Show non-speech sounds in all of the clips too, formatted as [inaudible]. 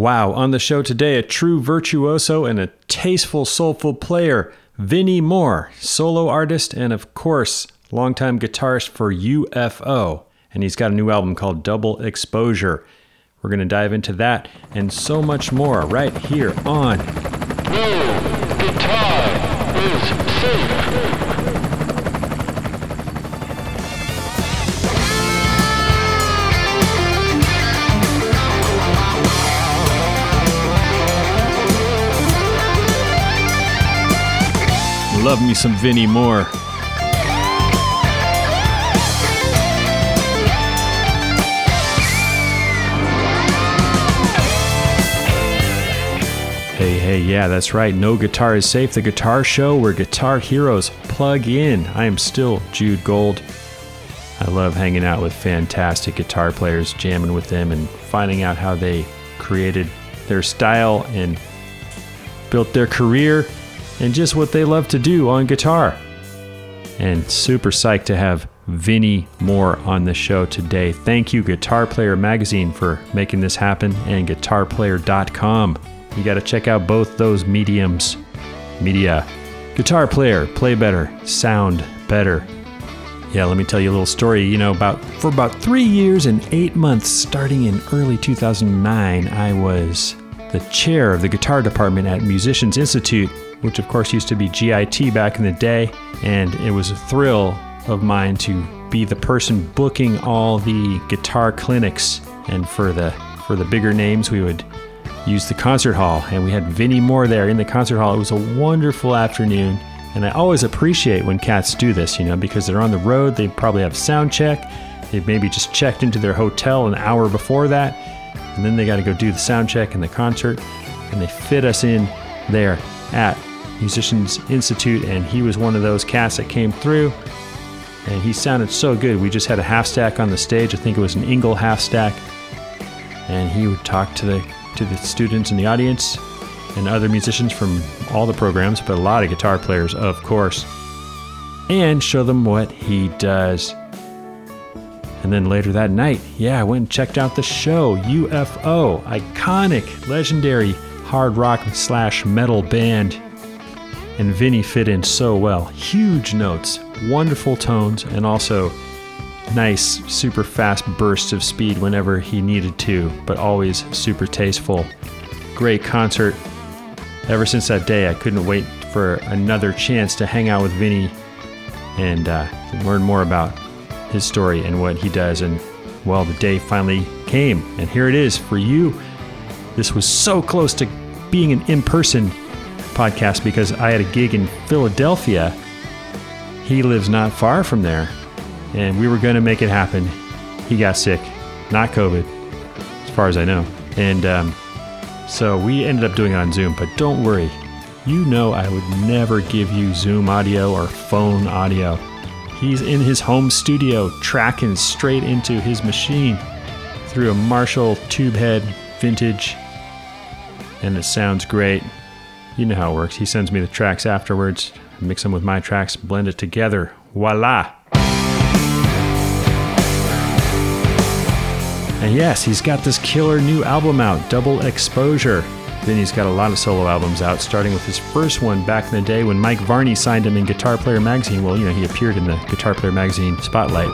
Wow, on the show today, a true virtuoso and a tasteful, soulful player, Vinnie Moore, solo artist, and of course, longtime guitarist for UFO. And he's got a new album called Double Exposure. We're going to dive into that and so much more right here on guitar is safe. Love Me Some Vinnie Moore. Hey, hey, yeah, that's right. No Guitar is Safe, the guitar show where guitar heroes plug in. I am still Jude Gold. I love hanging out with fantastic guitar players, jamming with them, and finding out how they created their style and built their career and just what they love to do on guitar. And super psyched to have Vinnie Moore on the show today. Thank you, Guitar Player Magazine, for making this happen, and guitarplayer.com. You got to check out both those mediums. Media. Guitar player, play better, sound better. Yeah, let me tell you a little story. You know, about for about three years and eight months, starting in early 2009, I was the chair of the guitar department at Musicians Institute, which of course used to be GIT back in the day, and it was a thrill of mine to be the person booking all the guitar clinics. And for the for the bigger names, we would use the concert hall, and we had Vinnie Moore there in the concert hall. It was a wonderful afternoon, and I always appreciate when cats do this, you know, because they're on the road. They probably have a sound check. They've maybe just checked into their hotel an hour before that, and then they got to go do the sound check and the concert, and they fit us in there at Musicians Institute, and he was one of those cats that came through, and he sounded so good. We just had a half stack on the stage. I think it was an Engl half stack, and he would talk to the to the students in the audience and other musicians from all the programs, but a lot of guitar players, of course, and show them what he does. And then later that night, yeah, I went and checked out the show UFO, iconic, legendary hard rock slash metal band. And Vinnie fit in so well. Huge notes, wonderful tones, and also nice, super fast bursts of speed whenever he needed to, but always super tasteful. Great concert. Ever since that day, I couldn't wait for another chance to hang out with Vinnie and uh, learn more about his story and what he does. And well, the day finally came, and here it is for you. This was so close to being an in person podcast because I had a gig in Philadelphia. He lives not far from there, and we were going to make it happen. He got sick, not COVID, as far as I know. And um, so we ended up doing it on Zoom, but don't worry. You know, I would never give you Zoom audio or phone audio. He's in his home studio, tracking straight into his machine through a Marshall tube head vintage, and it sounds great. You know how it works. He sends me the tracks afterwards, mix them with my tracks, blend it together. Voila! And yes, he's got this killer new album out, Double Exposure. Then he's got a lot of solo albums out, starting with his first one back in the day when Mike Varney signed him in Guitar Player magazine. Well, you know, he appeared in the Guitar Player magazine spotlight.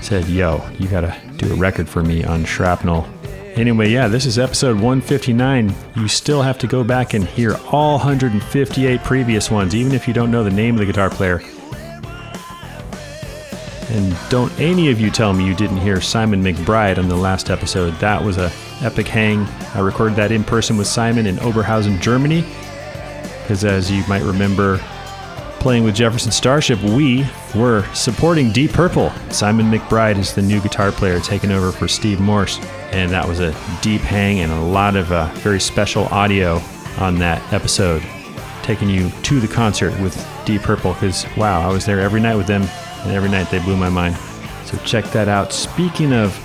Said, Yo, you gotta do a record for me on Shrapnel. Anyway, yeah, this is episode 159. You still have to go back and hear all 158 previous ones, even if you don't know the name of the guitar player. And don't any of you tell me you didn't hear Simon McBride on the last episode. That was a epic hang. I recorded that in person with Simon in Oberhausen, Germany. Because as you might remember, playing with Jefferson Starship, we were supporting Deep Purple. Simon McBride is the new guitar player taking over for Steve Morse. And that was a deep hang and a lot of uh, very special audio on that episode, taking you to the concert with Deep Purple. Because, wow, I was there every night with them, and every night they blew my mind. So check that out. Speaking of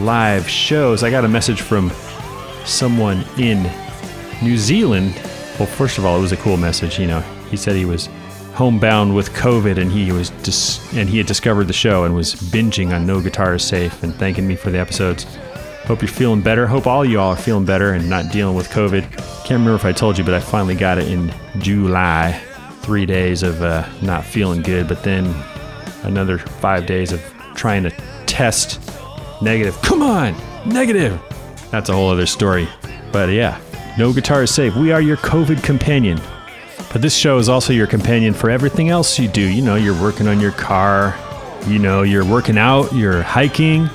live shows, I got a message from someone in New Zealand Well, first of all, it was a cool message. You know, he said he was homebound with COVID and he was dis- and he had discovered the show and was binging on No Guitar is Safe and thanking me for the episodes. Hope you're feeling better. Hope all you all are feeling better and not dealing with COVID. Can't remember if I told you, but I finally got it in July. Three days of uh, not feeling good, but then another five days of trying to test negative. Come on, negative. That's a whole other story. But yeah, no guitar is safe. We are your COVID companion. But this show is also your companion for everything else you do. You know, you're working on your car, you know, you're working out, you're hiking,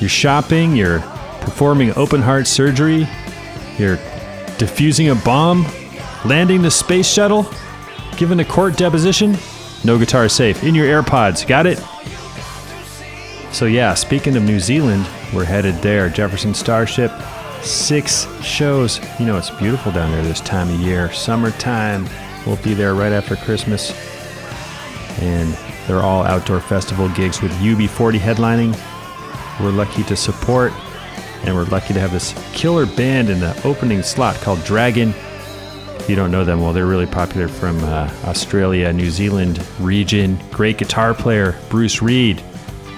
you're shopping, you're performing open heart surgery, you're defusing a bomb, landing the space shuttle, giving a court deposition. No guitar safe. In your AirPods. Got it? So, yeah, speaking of New Zealand, we're headed there. Jefferson Starship, six shows. You know, it's beautiful down there this time of year. Summertime. We'll be there right after Christmas. And they're all outdoor festival gigs with UB40 headlining. We're lucky to support, and we're lucky to have this killer band in the opening slot called Dragon. If you don't know them, well, they're really popular from uh, Australia, New Zealand region. Great guitar player, Bruce Reed.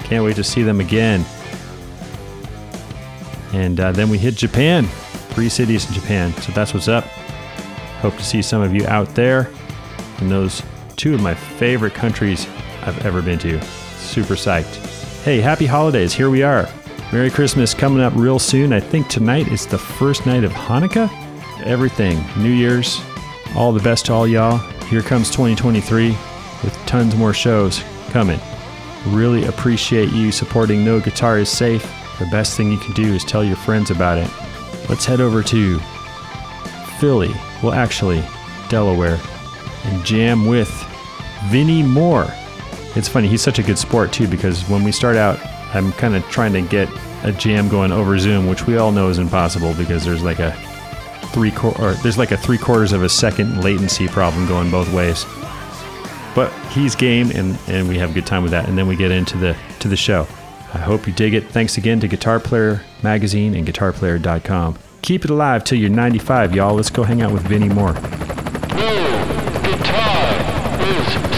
Can't wait to see them again. And uh, then we hit Japan, three cities in Japan. So that's what's up. Hope to see some of you out there in those two of my favorite countries I've ever been to. Super psyched. Hey, happy holidays. Here we are. Merry Christmas coming up real soon. I think tonight is the first night of Hanukkah. Everything, New Year's, all the best to all y'all. Here comes 2023 with tons more shows coming. Really appreciate you supporting No Guitar is Safe. The best thing you can do is tell your friends about it. Let's head over to Philly, well, actually, Delaware, and jam with Vinnie Moore. It's funny, he's such a good sport too because when we start out, I'm kind of trying to get a jam going over Zoom, which we all know is impossible because there's like a three quar- or there's like a three quarters of a second latency problem going both ways. But he's game, and, and we have a good time with that. And then we get into the to the show. I hope you dig it. Thanks again to Guitar Player Magazine and GuitarPlayer.com. Keep it alive till you're 95, y'all. Let's go hang out with Vinnie Moore. Guitar is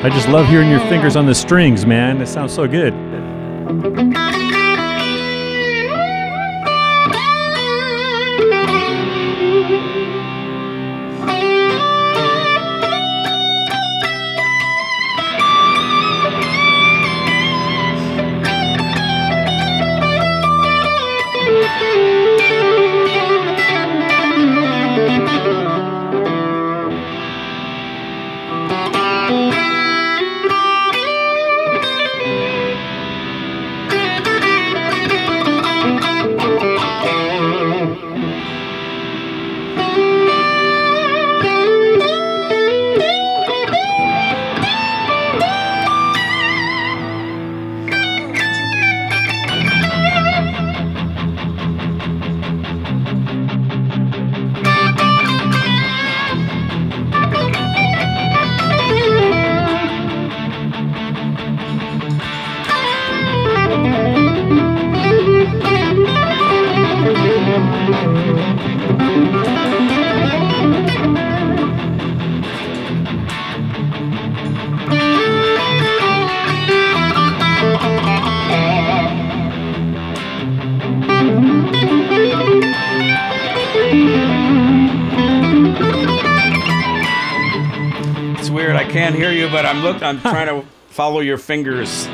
I just love hearing your fingers on the strings, man. It sounds so good. I'm trying to follow your fingers.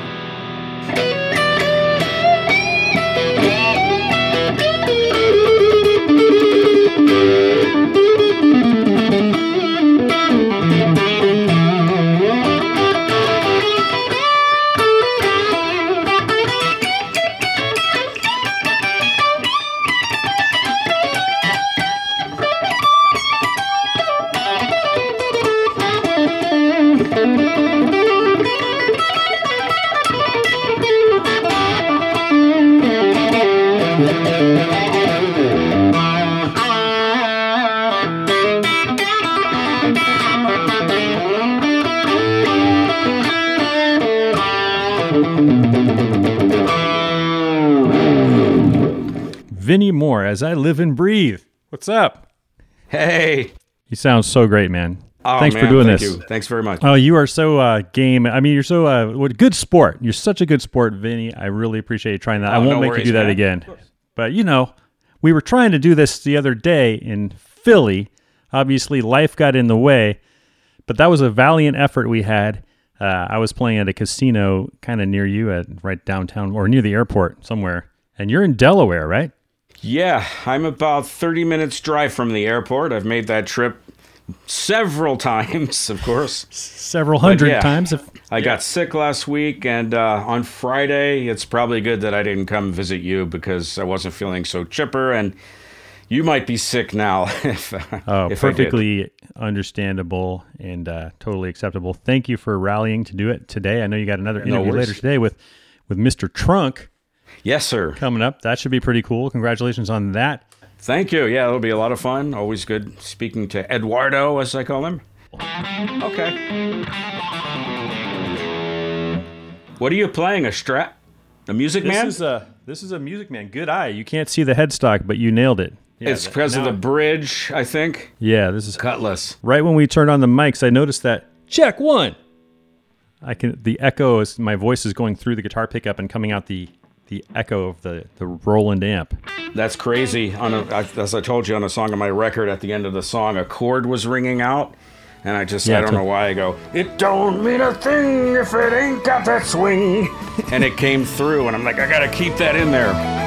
Moore, as I live and breathe. What's up? Hey. You sound so great, man. Oh, Thanks for doing thank this. You. Thanks very much. Oh, you are so uh, game. I mean, you're so uh, what good sport. You're such a good sport, Vinnie. I really appreciate you trying that. I Oh, won't no make worries, you do that man. again. But you know, we were trying to do this the other day in Philly. Obviously, life got in the way, but that was a valiant effort we had. Uh, I was playing at a casino kind of near you, at right downtown or near the airport somewhere. And you're in Delaware, right? Yeah, I'm about 30 minutes drive from the airport. I've made that trip several [laughs] times, of course. Several hundred yeah. times. If, I got sick last week, and uh, on Friday, it's probably good that I didn't come visit you because I wasn't feeling so chipper, and you might be sick now. [laughs] if, Oh, if perfectly understandable and uh, totally acceptable. Thank you for rallying to do it today. I know you got another interview worries. later today with with Mr. Trunk Yes, sir. coming up. That should be pretty cool. Congratulations on that. Thank you. Yeah, it'll be a lot of fun. Always good speaking to Eduardo, as I call him. Okay. What are you playing? A strat? A music This man? is a this is a music man. Good eye. You can't see the headstock, but you nailed it. Yeah, it's because of the bridge, I think. Yeah, this is Cutlass. right when we turned on the mics. I noticed that check one. I can the echo is my voice is going through the guitar pickup and coming out the the echo of the the Roland amp. That's crazy. On a, I, as I told you on a song on my record, at the end of the song, a chord was ringing out, and I just Yeah, I don't know why I go. It don't mean a thing if it ain't got that swing, and it came through, and I'm like, I gotta keep that in there.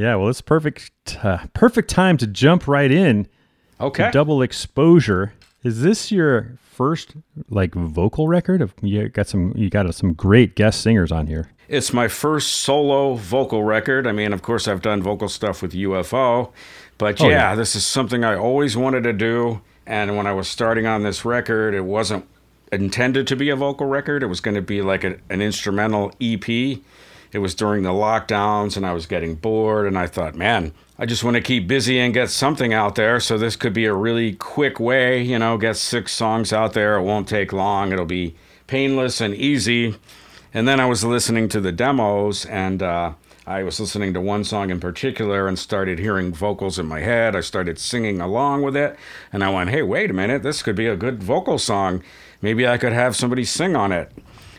Yeah, well, it's perfect uh, perfect time to jump right in. Okay. Double exposure. Is this your first like vocal record? Of you got some you got some great guest singers on here. It's my first solo vocal record. I mean, of course, I've done vocal stuff with UFO, but Oh, yeah, yeah. this is something I always wanted to do. And when I was starting on this record, it wasn't intended to be a vocal record. It was going to be like a, an instrumental EP. It was during the lockdowns, and I was getting bored, and I thought, man, I just want to keep busy and get something out there. So this could be a really quick way, you know, get six songs out there. It won't take long. It'll be painless and easy. And then I was listening to the demos, and uh, I was listening to one song in particular and started hearing vocals in my head. I started singing along with it, and I went, hey, wait a minute, this could be a good vocal song. Maybe I could have somebody sing on it.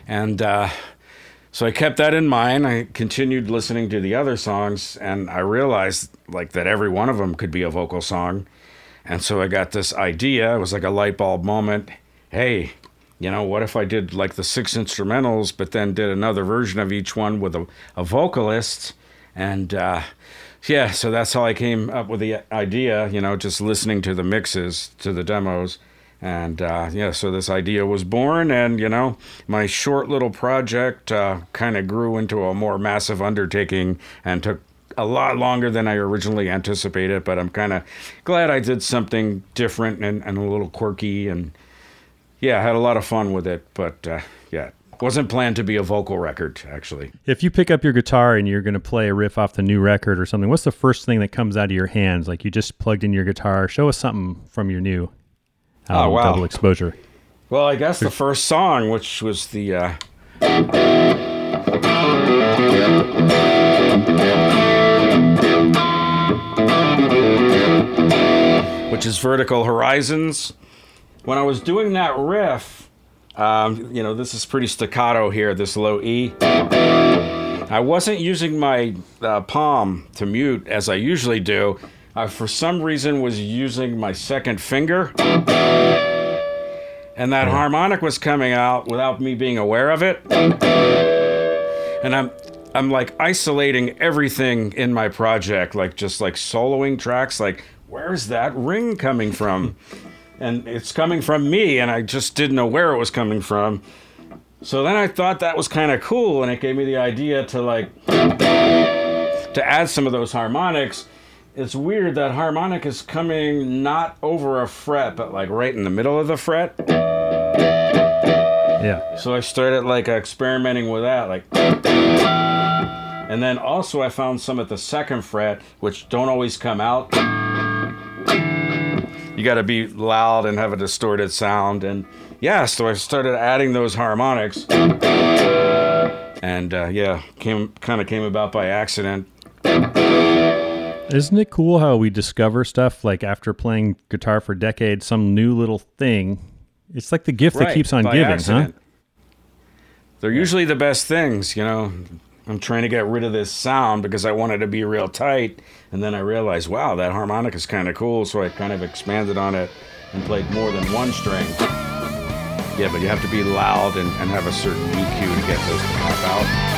And uh, so I kept that in mind. I continued listening to the other songs, and I realized like that every one of them could be a vocal song. And so I got this idea. It was like a light bulb moment. Hey, you know, what if I did like the six instrumentals, but then did another version of each one with a, a vocalist? And uh, yeah, so that's how I came up with the idea, you know, just listening to the mixes, to the demos. And uh, yeah, so this idea was born, and you know, my short little project uh, kind of grew into a more massive undertaking and took a lot longer than I originally anticipated. But I'm kind of glad I did something different and, and a little quirky, and yeah, I had a lot of fun with it. But uh, yeah, wasn't planned to be a vocal record actually. If you pick up your guitar and you're going to play a riff off the new record or something, what's the first thing that comes out of your hands? Like you just plugged in your guitar. Show us something from your new Oh, wow. Double Exposure. Well, I guess the first song, which was the. Uh, which is Vertical Horizons. When I was doing that riff, um, you know, this is pretty staccato here, this low E. I wasn't using my uh, palm to mute as I usually do. I, for some reason, was using my second finger and that harmonic was coming out without me being aware of it. And I'm I'm like isolating everything in my project, like just like soloing tracks, like where's that ring coming from? [laughs] and it's coming from me, and I just didn't know where it was coming from. So then I thought that was kind of cool, and it gave me the idea to like to add some of those harmonics. It's weird that harmonic is coming not over a fret, but like right in the middle of the fret. Yeah. So I started like experimenting with that, like. And then also I found some at the second fret, which don't always come out. You got to be loud and have a distorted sound, and yeah, so I started adding those harmonics, and uh, yeah, came kind of came about by accident. Isn't it cool how we discover stuff like after playing guitar for decades, some new little thing? It's like the gift that keeps on giving, accident. They're usually the best things, you know. I'm trying to get rid of this sound because I wanted to be real tight, and then I realized, wow, that harmonic is kind of cool, so I kind of expanded on it and played more than one string. Yeah, but you have to be loud and, and have a certain EQ to get those to pop out.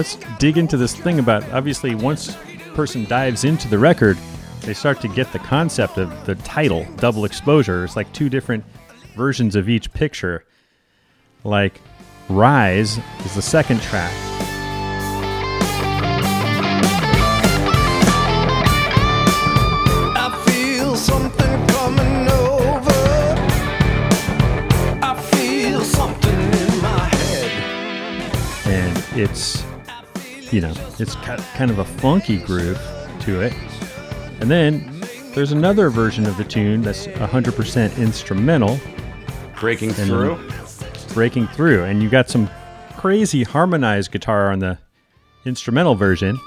Let's dig into this thing about obviously once a person dives into the record, they start to get the concept of the title, double exposure. It's like two different versions of each picture. Like Rise is the second track. I feel something coming over. I feel something in my head. and it's you know it's ki- kind of a funky groove to it. And then there's another version of the tune that's 100% instrumental. Breaking through. breaking through. And you got some crazy harmonized guitar on the instrumental version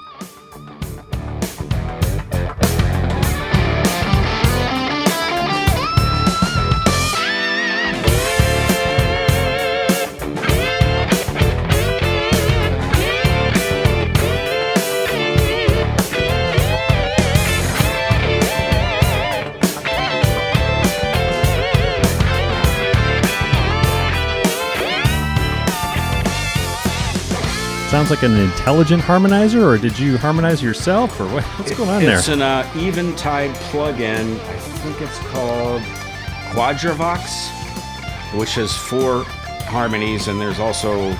sounds like an intelligent harmonizer or did you harmonize yourself or what, what's going on there It's an uh, Eventide plugin. I think it's called Quadravox, which has four harmonies, and there's also,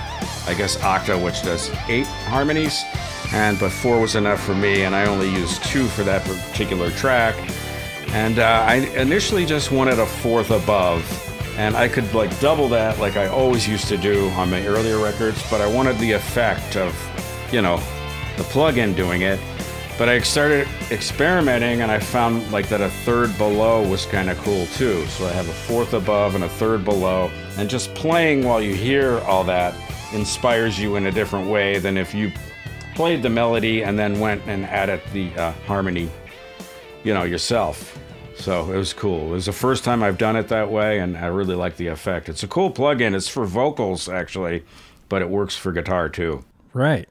I guess, Octa, which does eight harmonies. And but four was enough for me, and I only used two for that particular track. And uh, I initially just wanted a fourth above, and I could like double that, like I always used to do on my earlier records. But I wanted the effect of, you know, the plug-in doing it. But I started experimenting, and I found like that a third below was kind of cool too. So I have a fourth above and a third below, and just playing while you hear all that inspires you in a different way than if you played the melody and then went and added the uh, harmony, you know, yourself. So it was cool. It was the first time I've done it that way, and I really like the effect. It's a cool plugin. It's for vocals actually, but it works for guitar too. right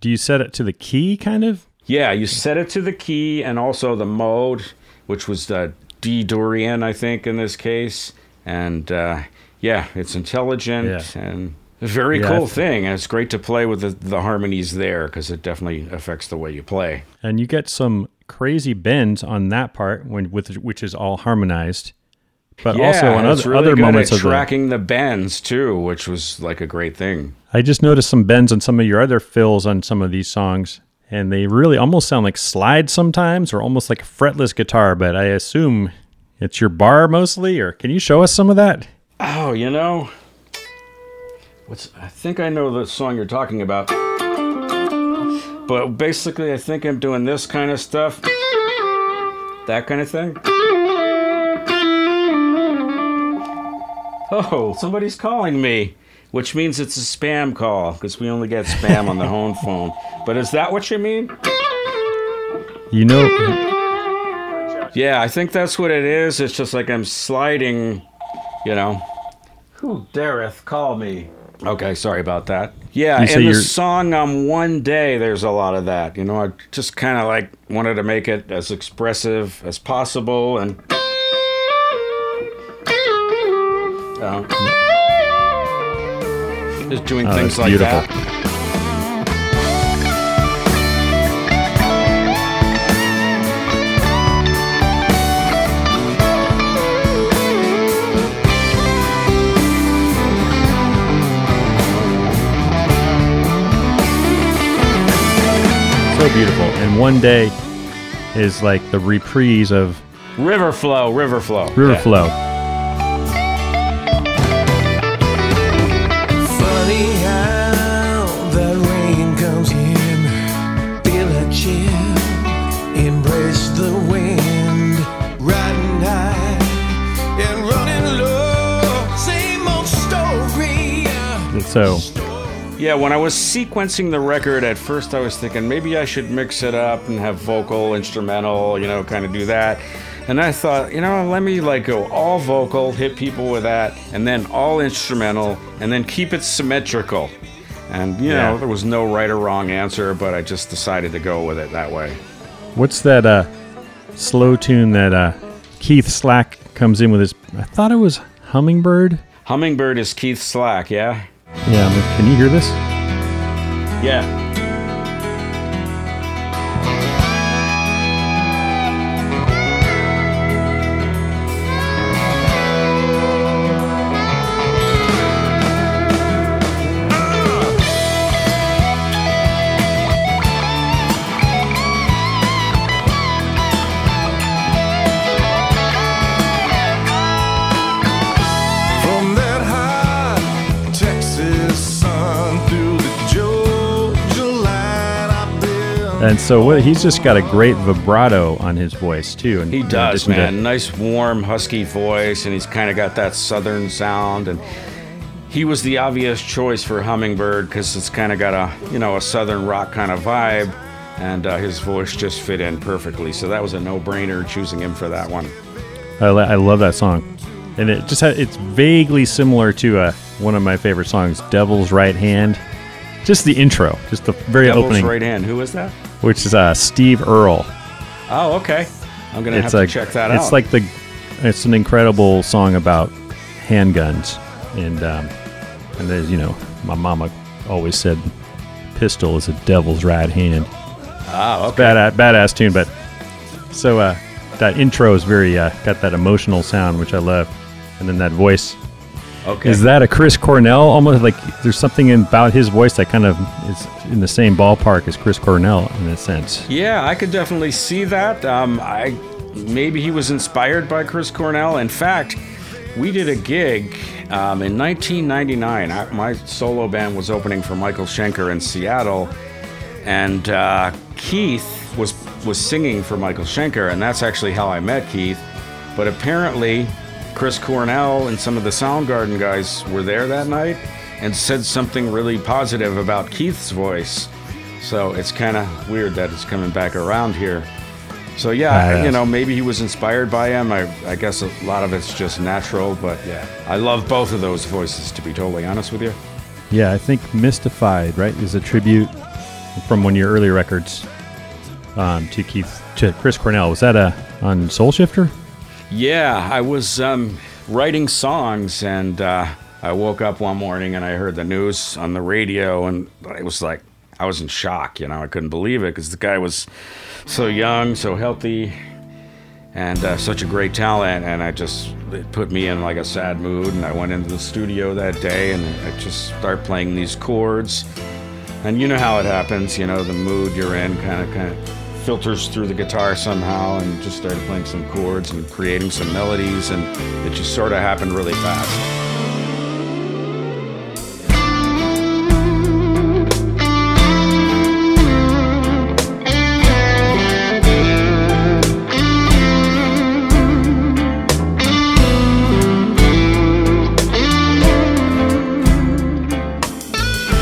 do you set it to the key kind of Yeah, you set it to the key and also the mode, which was the D Dorian, I think, in this case. And uh, yeah, it's intelligent Yeah. and a very Yeah, cool thing. And it's great to play with the, the harmonies there because it definitely affects the way you play. and you get some crazy bends on that part when with which is all harmonized but yeah, also on other, really other moments of the, tracking the bends too, which was like a great thing. I just noticed some bends on some of your other fills on some of these songs, and they really almost sound like slides sometimes, or almost like a fretless guitar. But I assume it's your bar mostly, or can you show us some of that? Oh, you know, what's? I think I know the song you're talking about. But basically, I think I'm doing this kind of stuff, that kind of thing. Oh, somebody's calling me, which means it's a spam call because we only get spam on the home [laughs] phone. But is that what you mean? You know, Yeah, I think that's what it is. It's just like I'm sliding, you know. Who dareth call me? Okay, sorry about that. Yeah, You in the you're- song um, One Day, there's a lot of that. You know, I just kind of like wanted to make it as expressive as possible. And Uh, just doing Oh, things like beautiful. that. Beautiful. And one day is like the reprise of River flow, river flow. River Yeah. Flow. Funny how that rain comes in. Feel a chill, embrace the wind, riding high and running low. Same old story. So Yeah, when I was sequencing the record, at first I was thinking maybe I should mix it up and have vocal, instrumental, you know, kind of do that. And I thought, you know, let me like go all vocal, hit people with that, and then all instrumental, and then keep it symmetrical. And, you Yeah. know, there was no right or wrong answer, but I just decided to go with it that way. what's that uh, slow tune that uh, Keith Slack comes in with his? I thought it was Hummingbird. Hummingbird is Keith Slack, yeah? Yeah, can you hear this? Yeah. And so what, he's just got a great vibrato on his voice too. And He does, addition to- man. Nice, warm, husky voice, and he's kind of got that southern sound. And he was the obvious choice for Hummingbird because it's kind of got a, you know, a southern rock kind of vibe, and uh, his voice just fit in perfectly. So that was a no-brainer choosing him for that one. I, lo- I love that song, and it just ha- it's vaguely similar to uh, one of my favorite songs, "Devil's Right Hand." Just the intro, just the very Devil's opening, right hand. Who is that? Which is uh, Steve Earle. Oh, okay. I'm gonna have It's to check that out. it's like the it's an incredible song about handguns, and um, and there's you know my mama always said pistol is a devil's right hand. ah, okay. badass, badass tune. But so uh, that intro is very uh, got that emotional sound, which I love, and then that voice. Okay. Is that a Chris Cornell? Almost like there's something about his voice that kind of is in the same ballpark as Chris Cornell in a sense. Yeah, I could definitely see that. Um, I maybe he was inspired by Chris Cornell. In fact, we did a gig um, in 1999. I, my solo band was opening for Michael Schenker in Seattle, and uh, Keith was was singing for Michael Schenker, and that's actually how I met Keith. But apparently, Chris Cornell and some of the Soundgarden guys were there that night and said something really positive about Keith's voice. So it's kind of weird that it's coming back around here. So yeah, Badass. you know, maybe he was inspired by him. I, I guess a lot of it's just natural, but yeah, I love both of those voices to be totally honest with you. Yeah, I think Mystified, right, is a tribute from one of your early records um, to Keith to Chris Cornell. Was that a on Soul Shifter? Yeah, I was um, writing songs and uh, I woke up one morning and I heard the news on the radio and it was like I was in shock. You know, I couldn't believe it because the guy was so young, so healthy, and uh, such a great talent. And I just it put me in like a sad mood. And I went into the studio that day and I just started playing these chords. And you know how it happens. You know, the mood you're in kind of kind of filters through the guitar somehow and just started playing some chords and creating some melodies and it just sort of happened really fast.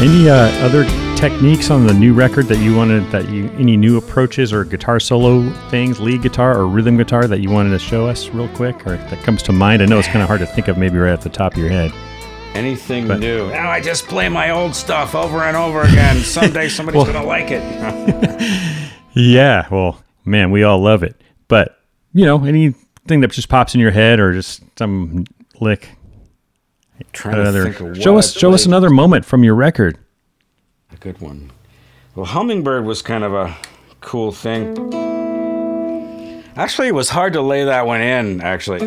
Any uh, other techniques on the new record that you wanted that you any new approaches or guitar solo things, lead guitar or rhythm guitar that you wanted to show us real quick or that comes to mind? I know it's kind of hard to think of maybe right off the top of your head. Anything But- new? Now I just play my old stuff over and over again. Someday somebody's Well- gonna like it. [laughs] Yeah, well, man, we all love it. But, you know, anything that just pops in your head or just some lick. Trying to Another, think of what show us show us another moment from your record. Good one. Well, Hummingbird was kind of a cool thing. Actually, it was hard to lay that one in, actually.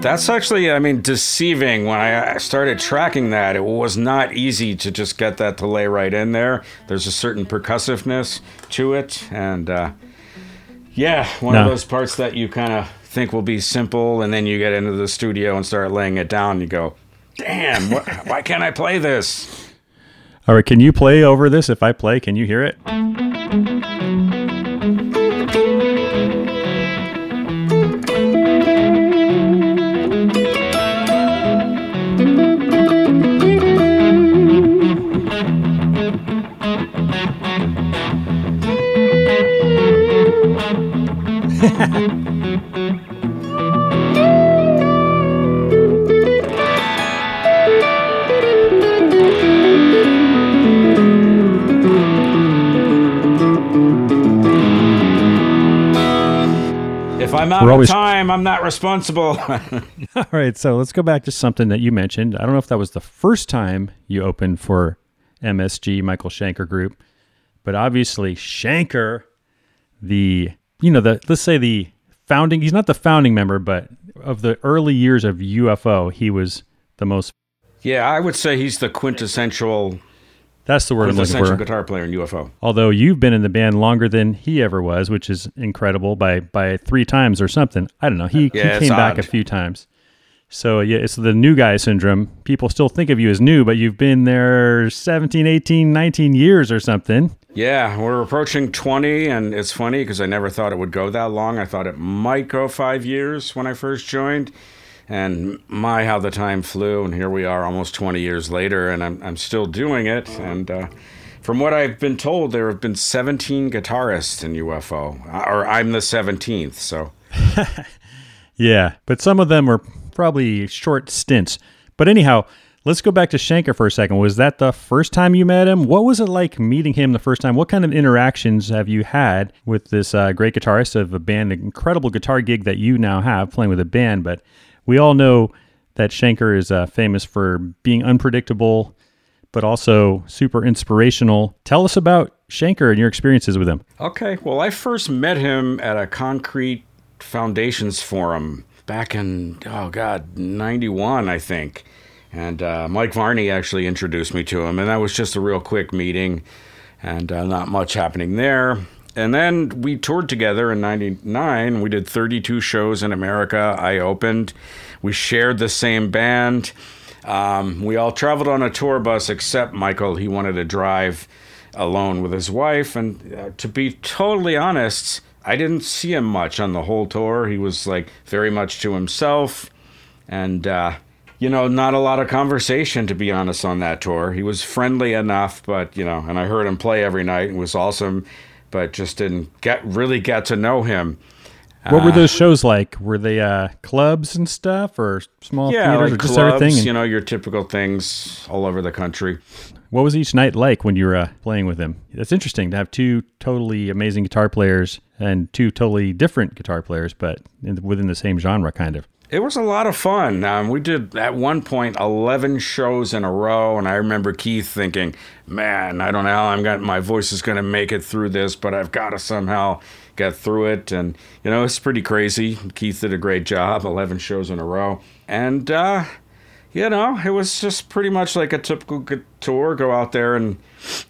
That's actually, I mean, deceiving. When I I started tracking that, it was not easy to just get that to lay right in there. There's a certain percussiveness to it, and uh, yeah, one of those parts that you kind of think will be simple, and then you get into the studio and start laying it down, and you go, "Damn, what, [laughs] why can't I play this?" All right, can you play over this? If I play, can you hear it? If We're of time, I'm not responsible. [laughs] All right, so let's go back to something that you mentioned. I don't know if that was the first time you opened for MSG, Michael Schenker Group, but obviously Schenker, the you know the let's say the founding. He's not the founding member, but of the early years of UFO, he was the most. yeah, I would say he's the quintessential That's the word I'm looking for. guitar player in UFO. Although you've been in the band longer than he ever was, which is incredible by by three times or something. I don't know. He, Yeah, he came back a few times. So yeah, it's the new guy syndrome. People still think of you as new, but you've been there 17, 18, 19 years or something. Yeah, we're approaching 20, and it's funny because I never thought it would go that long. I thought it might go five years when I first joined. And my, how the time flew, and here we are almost 20 years later, and I'm, I'm still doing it. And uh, from what I've been told, there have been 17 guitarists in UFO, or I'm the 17th, so. [laughs] Yeah, but some of them were probably short stints. But anyhow, let's go back to Schenker for a second. Was that the first time you met him? What was it like meeting him the first time? What kind of interactions have you had with this uh, great guitarist of a band, an incredible guitar gig that you now have playing with a band? But we all know that Schenker is uh, famous for being unpredictable, but also super inspirational. Tell us about Schenker and your experiences with him. Okay. Well, I first met him at a concrete foundations forum back in, oh God, 91, I think. And uh, Mike Varney actually introduced me to him. And that was just a real quick meeting and uh, not much happening there. And then we toured together in 99. We did 32 shows in America. I opened. We shared the same band. Um, we all traveled on a tour bus except Michael. He wanted to drive alone with his wife. And uh, to be totally honest, I didn't see him much on the whole tour. He was like very much to himself. And, uh, you know, not a lot of conversation, to be honest, on that tour. He was friendly enough, but, you know, and I heard him play every night and was awesome, but just didn't get really get to know him. What were those shows like? Were they uh, clubs and stuff, or small Yeah, theaters, like or just clubs, everything? And you know, your typical things all over the country. what was each night like when you were uh, playing with him? That's interesting to have two totally amazing guitar players and two totally different guitar players, but in, within the same genre, kind of. It was a lot of fun. Um, we did at one point 11 shows in a row, and I remember Keith thinking, "Man, I don't know how I'm got my voice is going to make it through this, but I've got to somehow get through it." And you know, it's pretty crazy. Keith did a great job, 11 shows in a row, and uh, you know, it was just pretty much like a typical tour. Go out there and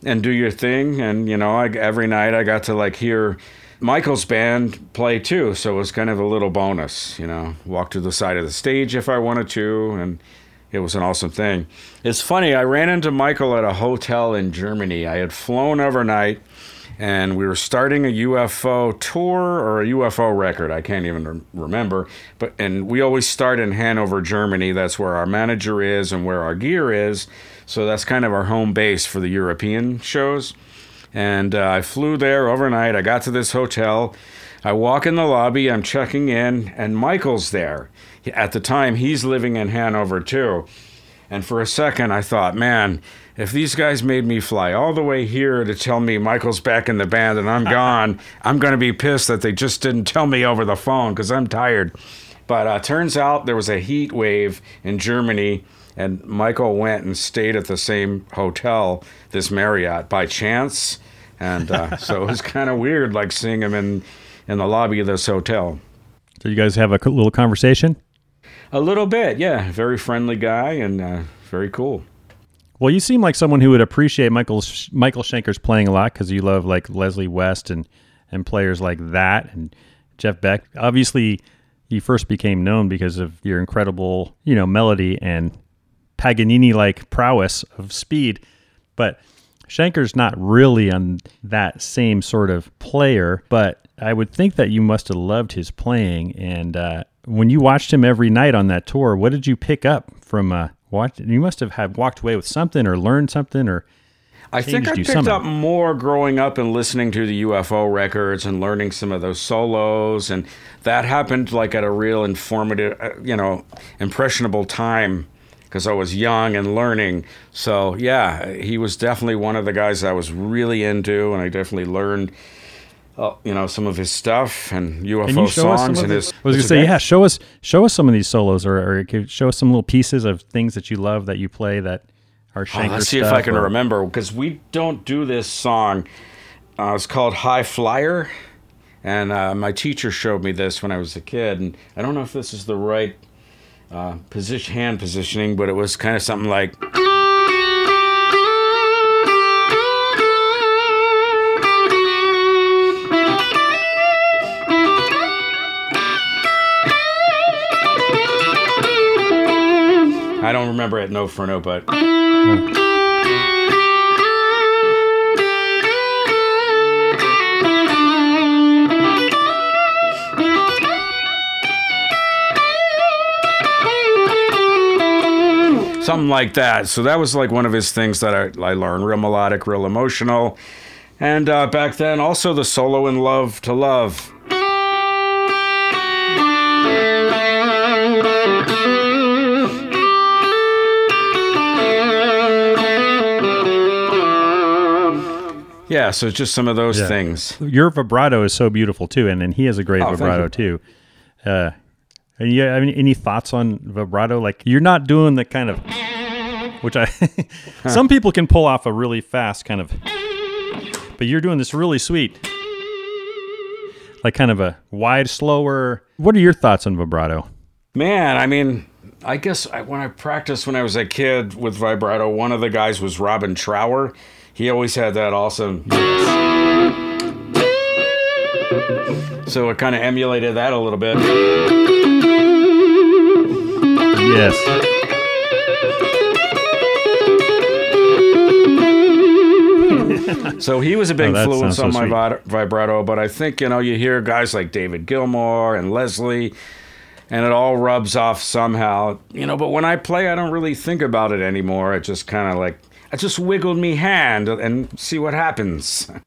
and do your thing, and you know, I, every night I got to like hear. Michael's band play too, so it was kind of a little bonus, you know. Walk to the side of the stage if I wanted to, and it was an awesome thing. It's funny, I ran into Michael at a hotel in Germany. I had flown overnight, and we were starting a UFO tour or a UFO record. I can't even rem- remember, but and we always start in Hanover, Germany. That's where our manager is and where our gear is. So that's kind of our home base for the European shows. And uh, I flew there overnight. I got to this hotel. I walk in the lobby. I'm checking in, and Michael's there. At the time, he's living in Hanover too. And for a second, I thought, man, if these guys made me fly all the way here to tell me Michael's back in the band and I'm gone, [laughs] I'm going to be pissed that they just didn't tell me over the phone because I'm tired. But uh, turns out there was a heat wave in Germany, and Michael went and stayed at the same hotel, this Marriott, by chance. And uh, [laughs] so it was kind of weird, like seeing him in, in the lobby of this hotel. So you guys have a little conversation. A little bit, yeah. Very friendly guy and uh, very cool. Well, you seem like someone who would appreciate Michael Michael Schenker's playing a lot because you love like Leslie West and and players like that and Jeff Beck. Obviously, you first became known because of your incredible, you know, melody and Paganini-like prowess of speed, but Schenker's not really on that same sort of player. But I would think that you must have loved his playing. And uh, when you watched him every night on that tour, what did you pick up from uh, watch? You must have had walked away with something or learned something or. I think I picked somehow. up more growing up and listening to the UFO records and learning some of those solos, and that happened like at a real informative, uh, you know, impressionable time because I was young and learning. So yeah, he was definitely one of the guys I was really into, and I definitely learned, uh, you know, some of his stuff and UFO Can you show songs and his. I was gonna say, event- yeah, show us show us some of these solos, or, or show us some little pieces of things that you love that you play that are Oh, Schenker let's see if I can or- remember because we don't do this song. Uh, it's called High Flyer, and uh, my teacher showed me this when I was a kid, and I don't know if this is the right uh, position, hand positioning, but it was kind of something like. I don't remember it note for note, but something like that. So that was like one of his things that I, I learned. Real melodic, real emotional. And uh, back then, also the solo in Love to Love. Yeah, so it's just some of those Yeah. things. Your vibrato is so beautiful too, and, and he has a great Oh, vibrato too. Uh, and you have any, any thoughts on vibrato? Like you're not doing the kind of, which I, [laughs] some people can pull off a really fast kind of, but you're doing this really sweet, like kind of a wide, slower. What are your thoughts on vibrato? Man, I mean, I guess I, when I practiced when I was a kid with vibrato, one of the guys was Robin Trower. He always had that awesome. So it kind of emulated that a little bit. Yes. So he was a big Oh, influence on so my vib- vibrato, but I think, you know, you hear guys like David Gilmour and Leslie, and it all rubs off somehow, you know, but when I play, I don't really think about it anymore. I just kind of like, I just wiggled me hand and see what happens. [laughs]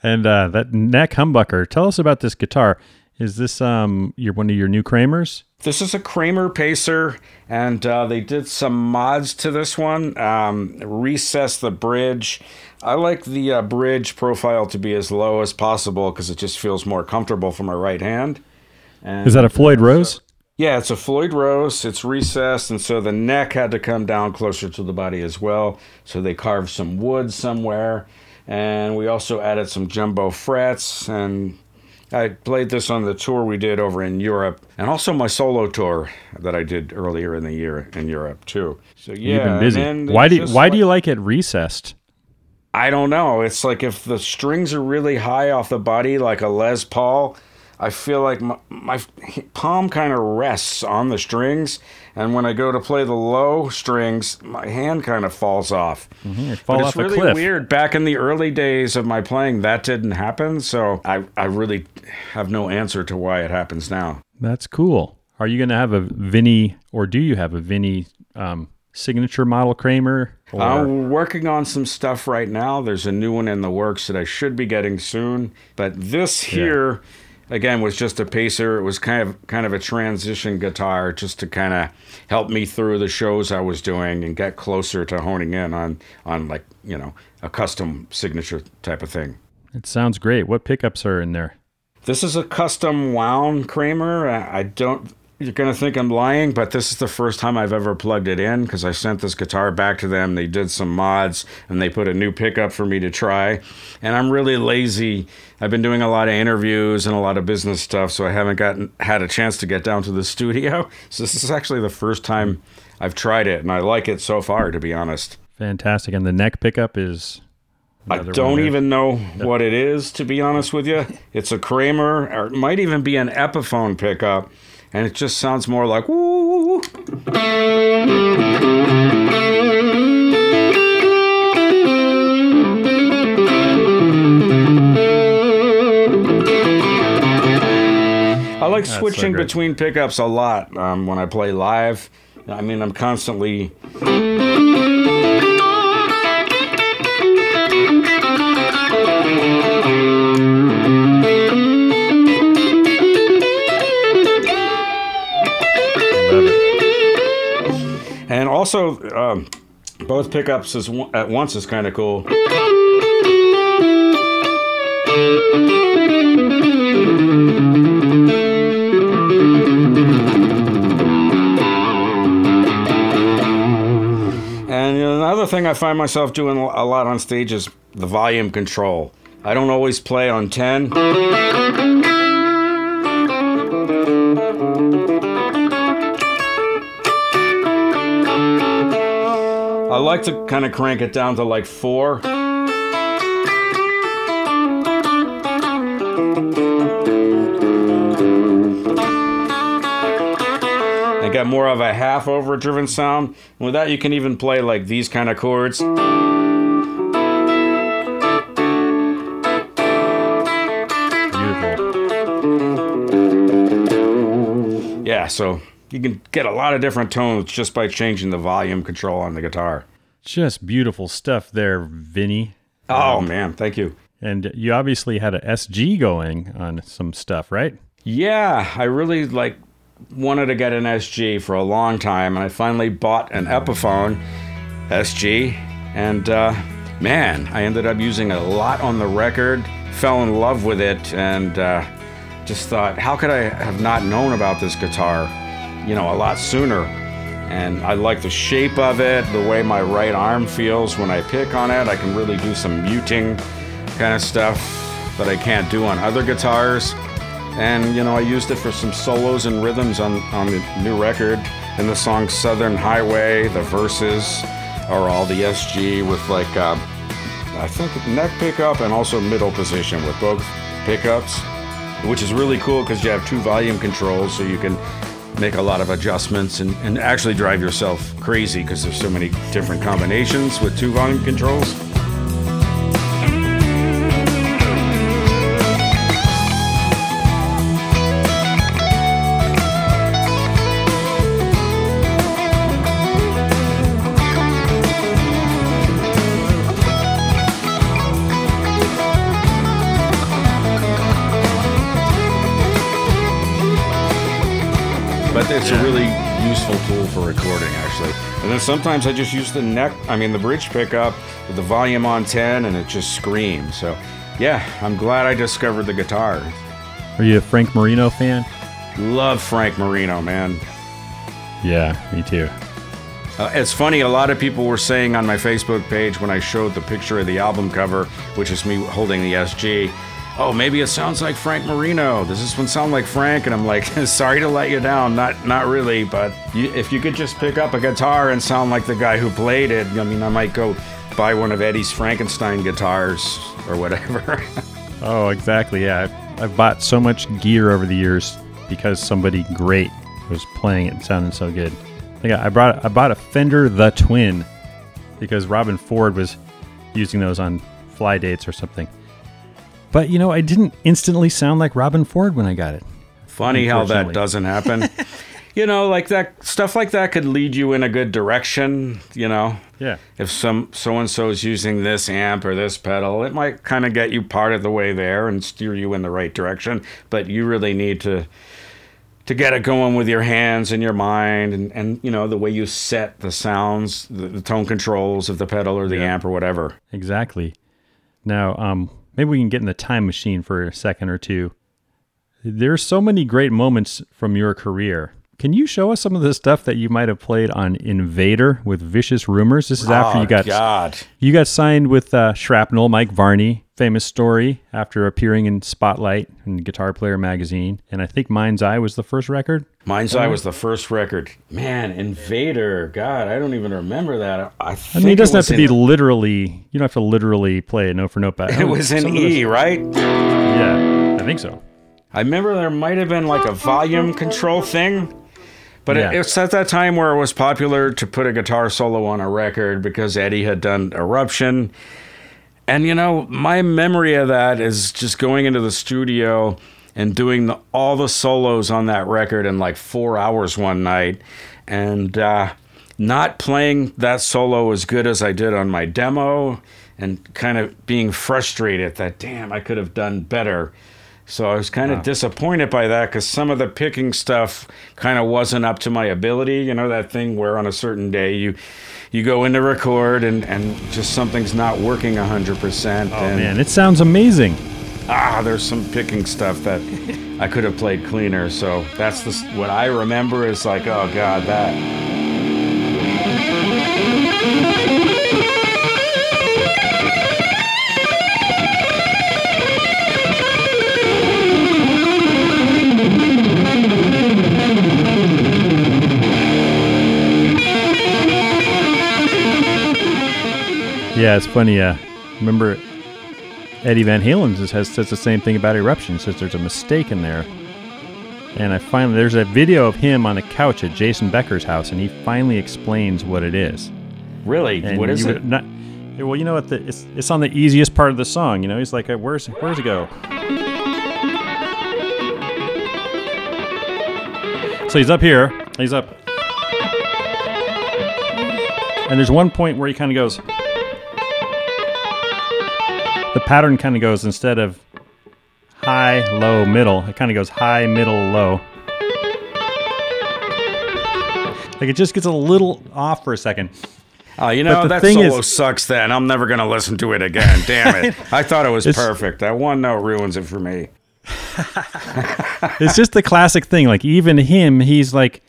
And uh, that neck humbucker. Tell us about this guitar. Is this um your one of your new Kramers? This is a Kramer Pacer, and uh, they did some mods to this one. Um, recess the bridge. I like the uh, bridge profile to be as low as possible because it just feels more comfortable for my right hand. And, Is that a Floyd Rose? Yeah, it's a Floyd Rose. It's recessed, and so the neck had to come down closer to the body as well. So they carved some wood somewhere, and we also added some jumbo frets. And I played this on the tour we did over in Europe, and also my solo tour that I did earlier in the year in Europe too. So yeah, You've been busy. Why do Why like- do you like it recessed? I don't know. It's like if the strings are really high off the body, like a Les Paul, I feel like my, my palm kind of rests on the strings, and when I go to play the low strings, my hand kind of falls off. Mm-hmm. Fall but off it's really cliff. weird. Back in the early days of my playing, that didn't happen, so I, I really have no answer to why it happens now. That's cool. Are you going to have a Vinnie, or do you have a Vinnie um, signature model Kramer? Or, I'm working on some stuff right now. There's a new one in the works that I should be getting soon. But this here, again was just a pacer. It was kind of kind of a transition guitar just to kind of help me through the shows I was doing and get closer to honing in on on like, you know, a custom signature type of thing. It sounds great. What pickups are in there? This is a custom wound Kramer. I I don't. You're gonna think I'm lying, but this is the first time I've ever plugged it in because I sent this guitar back to them. They did some mods and they put a new pickup for me to try. And I'm really lazy. I've been doing a lot of interviews and a lot of business stuff, so I haven't gotten had a chance to get down to the [laughs] studio. So this is actually the first time I've tried it, and I like it so far, to be honest. Fantastic. And the neck pickup is. I don't even know what it is, to be honest with you. [laughs] It's a Kramer, or it might even be an Epiphone pickup, and it just sounds more like woo. I like so switching great. between pickups a lot um, when I play live. I mean, I'm constantly also, um, both pickups at once is kind of cool. And another thing I find myself doing a lot on stage is the volume control. I don't always play on 10. Like to kind of crank it down to like four. I got more of a half overdriven sound. With that, you can even play like these kind of chords. Beautiful. Yeah, so you can get a lot of different tones just by changing the volume control on the guitar. Just beautiful stuff there, Vinnie. Oh man, thank you. And you obviously had a SG going on some stuff, right? Yeah, I really like wanted to get an SG for a long time, and I finally bought an Epiphone SG, and uh, man, I ended up using it a lot on the record. Fell in love with it, and uh, just thought, how could I have not known about this guitar, you know, a lot sooner? And I like the shape of it, the way my right arm feels when I pick on it. I can really do some muting kind of stuff that I can't do on other guitars. And you know, I used it for some solos and rhythms on, on the new record. In the song Southern Highway, the verses are all the SG with like, uh, I think neck pickup and also middle position with both pickups, which is really cool because you have two volume controls, so you can make a lot of adjustments and, and actually drive yourself crazy because there's so many different combinations with two volume controls. Sometimes i just use the neck i mean the bridge pickup with the volume on 10 and it just screams so yeah i'm glad i discovered the guitar Are you a Frank Marino fan? love frank marino man Yeah, me too. Uh, it's funny, a lot of people were saying on my Facebook page when I showed the picture of the album cover, which is me holding the SG, oh, maybe it sounds like Frank Marino. Does this one sound like Frank? And I'm like, [laughs] sorry to let you down. Not not really, but you, if you could just pick up a guitar and sound like the guy who played it, I mean, I might go buy one of Eddie's Frankenstein guitars or whatever. [laughs] Oh, exactly. Yeah, I've, I've bought so much gear over the years because somebody great was playing it and sounding so good. I I brought I bought a Fender the Twin because Robben Ford was using those on fly dates or something. But you know, I didn't instantly sound like Robben Ford when I got it. Funny how that doesn't happen. [laughs] you know, like that stuff like that could lead you in a good direction, you know. Yeah. If some so and so is using this amp or this pedal, it might kind of get you part of the way there and steer you in the right direction, but you really need to to get it going with your hands and your mind and, and you know the way you set the sounds the, the tone controls of the pedal or the Yeah. amp or whatever Exactly. Now, um, maybe we can get in the time machine for a second or two. There's so many great moments from your career. Can you show us some of the stuff that you might have played on Invader with Vicious Rumors? This is after oh, you got god you got signed with uh, Shrapnel, Mike Varney. Famous story after appearing in Spotlight and Guitar Player magazine, and I think Mind's Eye was the first record. Mind's Eye uh-huh. was the first record. Man, Invader. God, I don't even remember that. I I mean, it doesn't have to be literally. You don't have to literally play it note for note, Back. [laughs] It was in E, right? Yeah, I think so. I remember there might have been like a volume control thing. But Yeah. it, it's at that time where it was popular to put a guitar solo on a record because Eddie had done Eruption. And you know, my memory of that is just going into the studio and doing the, all the solos on that record in like four hours one night, and uh, not playing that solo as good as I did on my demo, and kind of being frustrated that damn I could have done better. So I was kind of disappointed by that because some of the picking stuff kind of wasn't up to my ability. You know that thing where on a certain day you you go in to record and, and just something's not working hundred percent. Oh and man, it sounds amazing. Ah, there's some picking stuff that I could have played cleaner. So that's the what I remember is like, oh god, that. Yeah, it's funny. Uh, remember, Eddie Van Halen has says the same thing about Eruption. Says there's a mistake in there. And I finally there's a video of him on a couch at Jason Becker's house, and he finally explains what it is. Really, And what is it? Not, well, you know what? The, it's it's on the easiest part of the song. You know, he's like, uh, "Where's where's it go?" So he's up here. He's up, and there's one point where he kind of goes. The pattern kind of goes instead of high, low, middle. It kind of goes high, middle, low. Like it just gets a little off for a second. Oh, you know that thing solo is- sucks. Then I'm never gonna listen to it again. Damn it! [laughs] I thought it was perfect. That one note ruins it for me. it's just the classic thing. Like even him, he's like,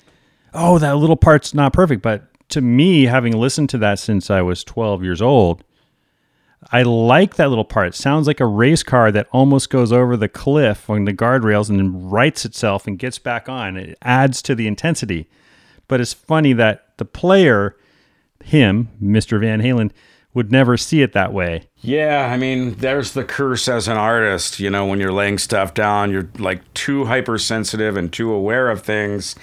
"Oh, that little part's not perfect." But to me, having listened to that since I was 12 years old, I like that little part. It sounds like a race car that almost goes over the cliff on the guardrails and then rights itself and gets back on. It adds to the intensity. But it's funny that the player, him, Mr. Van Halen, would never see it that way. Yeah, I mean, there's the curse as an artist. You know, when you're laying stuff down, you're like too hypersensitive and too aware of things.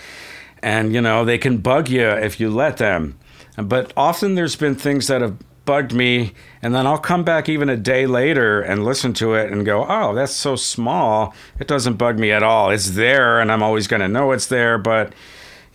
And, you know, they can bug you if you let them. But often there's been things that have bugged me, and then I'll come back even a day later and listen to it and go, oh, that's so small. It doesn't bug me at all. It's there, and I'm always going to know it's there. But,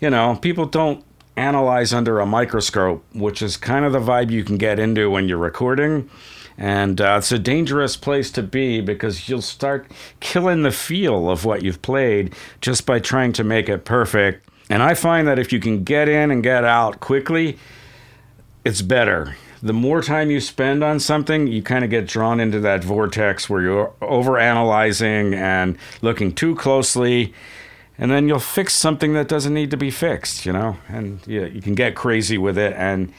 you know, people don't analyze under a microscope, which is kind of the vibe you can get into when you're recording. And uh, it's a dangerous place to be because you'll start killing the feel of what you've played just by trying to make it perfect. And I find that if you can get in and get out quickly, it's better. The more time you spend on something, you kind of get drawn into that vortex where you're overanalyzing and looking too closely and then you'll fix something that doesn't need to be fixed, you know, and yeah, you can get crazy with it. And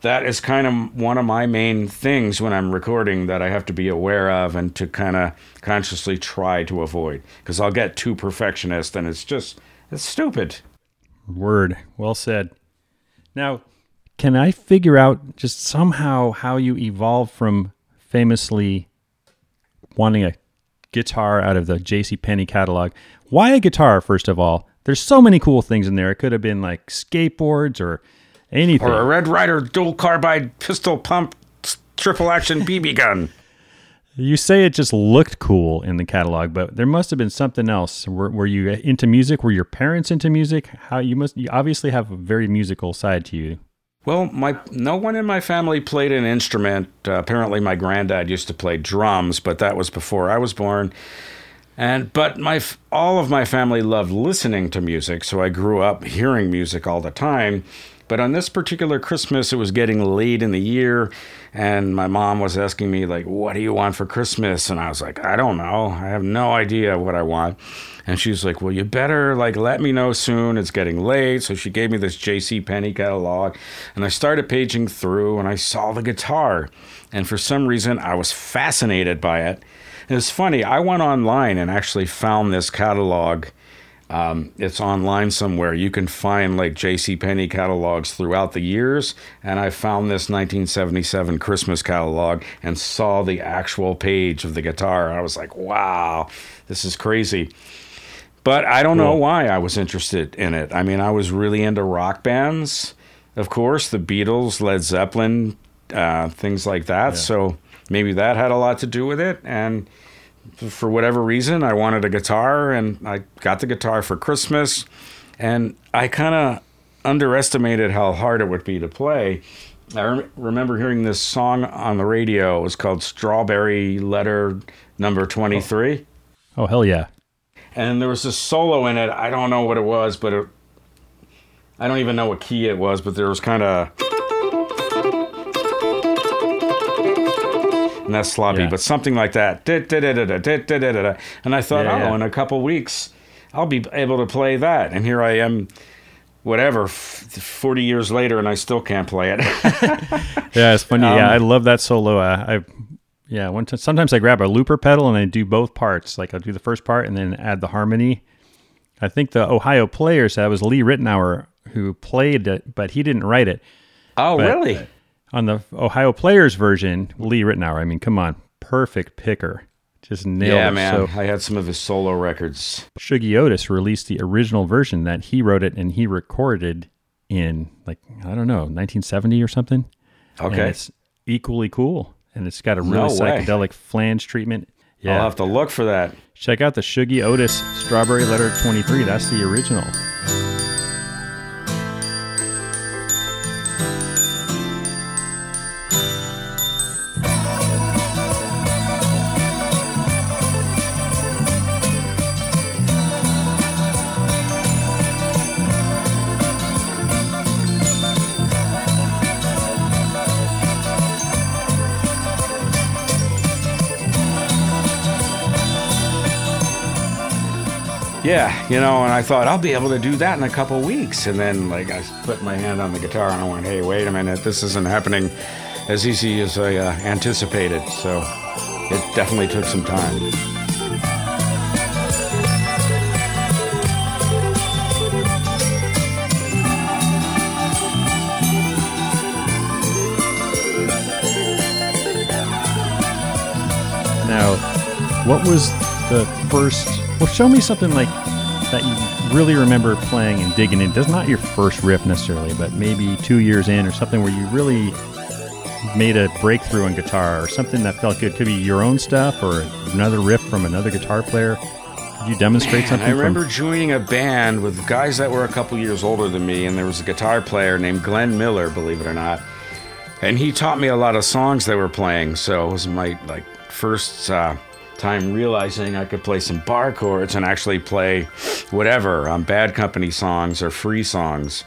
that is kind of one of my main things when I'm recording that I have to be aware of and to kind of consciously try to avoid because I'll get too perfectionist and it's just, it's stupid. Word. Well said. Now, can I figure out just somehow how you evolved from famously wanting a guitar out of the J.C. Penney catalog? Why a guitar, first of all? There's so many cool things in there. It could have been like skateboards or anything. Or a Red Ryder dual carbide pistol pump triple action [laughs] BB gun. You say it just looked cool in the catalog, but there must have been something else. Were, were you into music? Were your parents into music? How you must you obviously have a very musical side to you. Well, my no one in my family played an instrument. Uh, apparently, my granddad used to play drums, but that was before I was born. And but my all of my family loved listening to music, so I grew up hearing music all the time. But on this particular Christmas, it was getting late in the year, and my mom was asking me like, "What do you want for Christmas?" And I was like, "I don't know. I have no idea what I want." And she was like, "Well, you better like let me know soon. It's getting late." So she gave me this J.C. Penney catalog, and I started paging through, and I saw the guitar, and for some reason, I was fascinated by it. And it's funny. I went online and actually found this catalog. Um, it's online somewhere. You can find like J.C. Penney catalogs throughout the years, and I found this 1977 Christmas catalog and saw the actual page of the guitar. I was like, "Wow, this is crazy." But I don't know why I was interested in it. I mean, I was really into rock bands, of course, the Beatles, Led Zeppelin, uh, things like that. So maybe that had a lot to do with it. And for whatever reason, I wanted a guitar, and I got the guitar for Christmas. And I kind of underestimated how hard it would be to play. I rem- remember hearing this song on the radio. It was called Strawberry Letter Number 23 Oh hell yeah! and there was this solo in it. I don't know what it was, but it, I don't even know what key it was, but there was kind of. And that's sloppy, Yeah. but something like that. And I thought, Yeah, oh, in a couple weeks, I'll be able to play that. And here I am, whatever, f- 40 years later, and I still can't play it. [laughs] Yeah, it's funny. Um, yeah, I love that solo. Uh, I yeah, one t- sometimes I grab a looper pedal and I do both parts. Like I'll do the first part and then add the harmony. I think the Ohio Players that was Lee Ritenour who played it, but he didn't write it. oh, But- really? On the Ohio Players version, Lee Ritenour. I mean, come on, perfect picker, just nailed Yeah, it. man. So I had some of his solo records. Shuggie Otis released the original version that he wrote it and he recorded in like I don't know 1970 or something. And Okay. it's equally cool, and it's got a really No way. psychedelic flange treatment. Yeah, I'll have to look for that. check out the Shuggie Otis Strawberry Letter 23. That's the original. Yeah, you know, and I thought I'll be able to do that in a couple weeks. And then, like, I put my hand on the guitar and I went, hey, wait a minute, this isn't happening as easy as I uh, anticipated. So it definitely took some time. Now, what was the first? Well, show me something like that you really remember playing and digging in. Does not your first riff necessarily, but maybe two years in or something where you really made a breakthrough on guitar or something that felt good. Could be your own stuff or another riff from another guitar player. Could you demonstrate And something? I from- remember joining a band with guys that were a couple years older than me, and there was a guitar player named Glenn Miller, believe it or not. And he taught me a lot of songs they were playing, so it was my like first uh, time realizing I could play some bar chords and actually play whatever on Bad Company songs or free songs.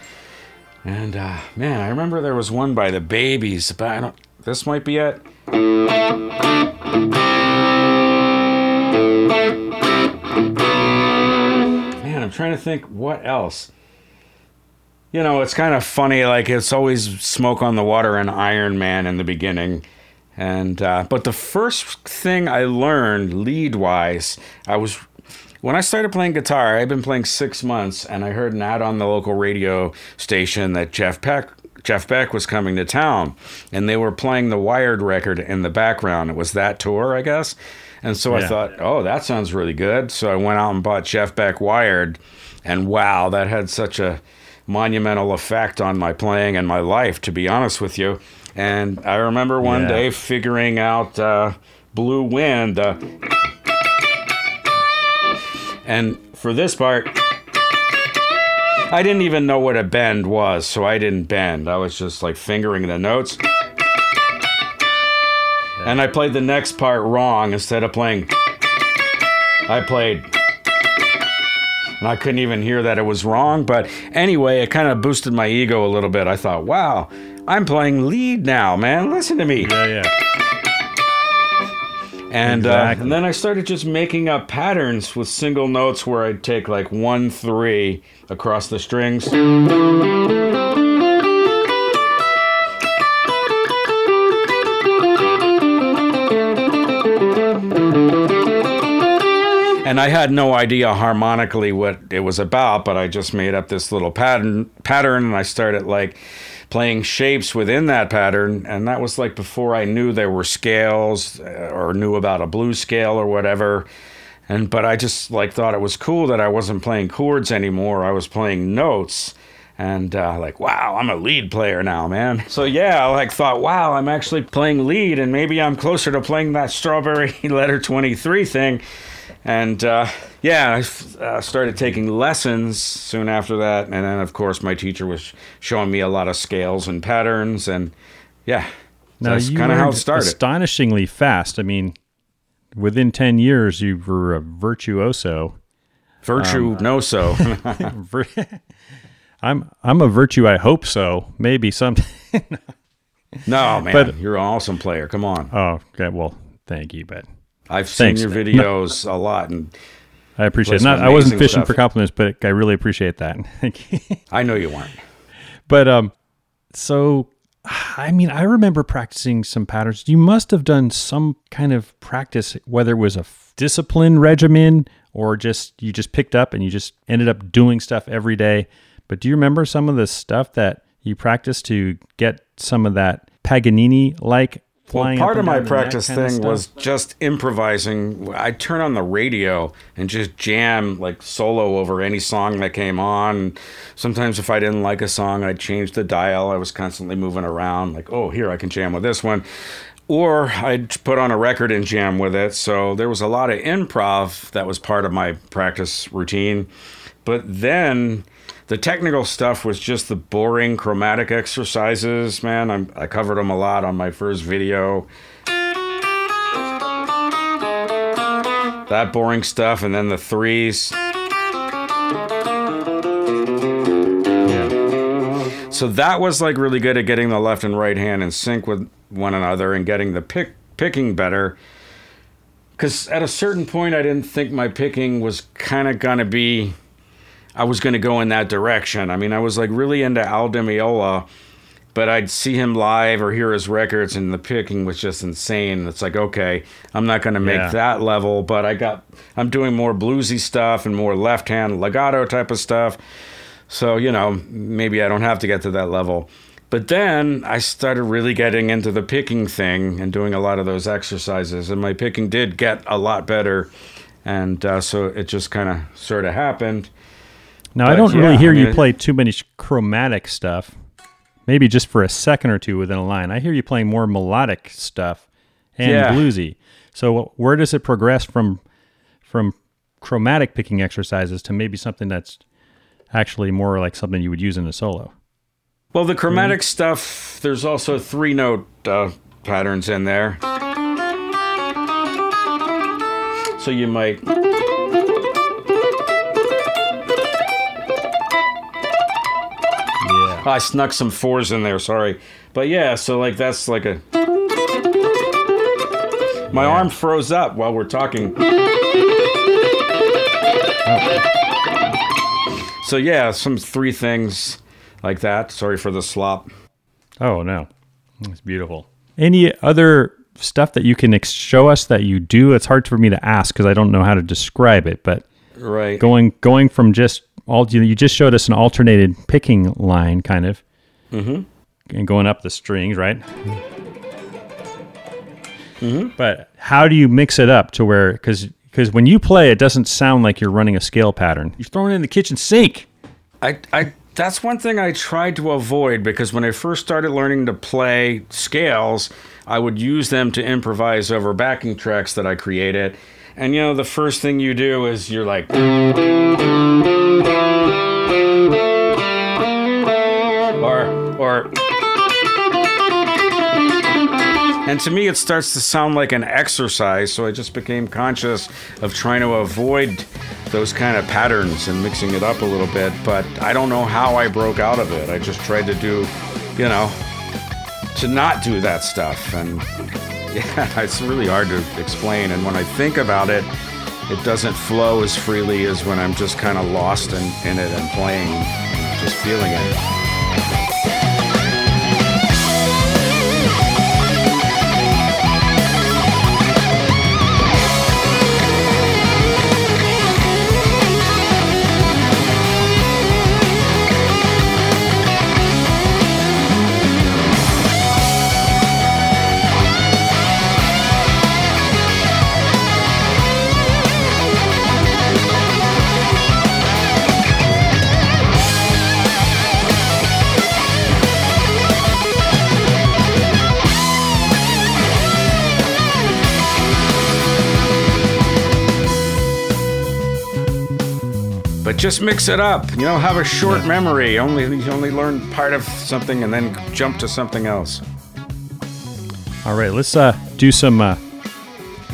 And uh, man, I remember there was one by the Babys, but I don't. This might be it. Man, I'm trying to think what else. You know, it's kind of funny. Like it's always smoke on the water and Iron Man in the beginning, and uh, but the first thing I learned lead wise, I was when I started playing guitar. I'd been playing six months, and I heard an ad on the local radio station that Jeff Beck Jeff Beck was coming to town, and they were playing the Wired record in the background. It was that tour, I guess. And so I thought, oh, that sounds really good. So I went out and bought Jeff Beck Wired, and wow, that had such a monumental effect on my playing and my life, to be honest with you. And I remember one Yeah. day figuring out uh, blue wind. Uh, and for this part, I didn't even know what a bend was, so I didn't bend. I was just like fingering the notes. And I played the next part wrong instead of playing. I played. And I couldn't even hear that it was wrong. But anyway, it kind of boosted my ego a little bit. I thought, wow, I'm playing lead now, man. Listen to me. Yeah, yeah. And, uh, and then I started just making up patterns with single notes where I'd take like one, three across the strings. And I had no idea harmonically what it was about, but I just made up this little pattern pattern and I started like playing shapes within that pattern and that was like before I knew there were scales uh, or knew about a blues scale or whatever. And but I just like thought it was cool that I wasn't playing chords anymore. I was playing notes. And uh, like, wow, I'm a lead player now, man. So yeah, I like thought, wow, I'm actually playing lead, and maybe I'm closer to playing that Strawberry [laughs] Letter 23 thing. And uh, yeah, I f- uh, started taking lessons soon after that. And then, of course, my teacher was showing me a lot of scales and patterns. And yeah, Now that's kind of how it started. astonishingly fast. I mean, within ten years, you were a virtuoso. Virtue, Um, [laughs] no so. I'm I'm a virtue. I hope so. Maybe some. [laughs] no, man, But- you're an awesome player. Come on. oh, okay. Well, thank you, but I've seen thanks. your videos a lot, and I appreciate it. Not I wasn't fishing stuff. for compliments, but I really appreciate that. [laughs] Thank you. I know you weren't. But um, so I mean, I remember practicing some patterns. You must have done some kind of practice, whether it was a f- discipline regimen or just you just picked up and you just ended up doing stuff every day. But do you remember some of the stuff that you practiced to get some of that Paganini like Well, part of my practice thing was just improvising. I'd turn on the radio and just jam like solo over any song that came on. Sometimes if I didn't like a song, I'd change the dial. I was constantly moving around, like, oh, here I can jam with this one. Or I'd put on a record and jam with it. So there was a lot of improv that was part of my practice routine. But then the technical stuff was just the boring chromatic exercises, man. I'm, I covered them a lot on my first video. That boring stuff, and then the threes. Yeah. So that was like really good at getting the left and right hand in sync with one another and getting the pick picking better. Because at a certain point, I didn't think my picking was kind of gonna be. I was gonna go in that direction. I mean, I was like really into Al Di Meola, but I'd see him live or hear his records, and the picking was just insane. It's like, okay, I'm not gonna make Yeah. that level, but I got. I'm doing more bluesy stuff and more left hand legato type of stuff. So, you know, maybe I don't have to get to that level. But then I started really getting into the picking thing and doing a lot of those exercises, and my picking did get a lot better. And uh, so it just kind of sort of happened. Now I don't yeah, really hear I you play too many chromatic stuff. Maybe just for a second or two within a line. I hear you playing more melodic stuff and Yeah. bluesy. So where does it progress from from chromatic picking exercises to maybe something that's actually more like something you would use in a solo? Well, the chromatic stuff, there's also three note uh, patterns in there. So you might. I snuck some fours in there, sorry. But yeah, so like that's like a. My arm froze up while we're talking. So yeah, some three things like that. Sorry for the slop. Oh no, it's beautiful. Any other stuff that you can ex- show us that you do? It's hard for me to ask because I don't know how to describe it. But Right. going going from just all you, you just showed us an alternated picking line, kind of, mm-hmm. and going up the strings, right? Mm-hmm. But how do you mix it up to where because because when you play, it doesn't sound like you're running a scale pattern. You're throwing it in the kitchen sink. I, I that's one thing I tried to avoid because when I first started learning to play scales, I would use them to improvise over backing tracks that I created. And you know, the first thing you do is you're like, or, or, and to me, it starts to sound like an exercise. So I just became conscious of trying to avoid those kind of patterns and mixing it up a little bit. But I don't know how I broke out of it. I just tried to do, you know, to not do that stuff. And yeah, [laughs] it's really hard to explain. And when I think about it, it doesn't flow as freely as when I'm just kind of lost in, in it and playing, just feeling it. Just mix it up. You know, have a short memory. Only you only learn part of something and then jump to something else. All right, let's uh, do some uh,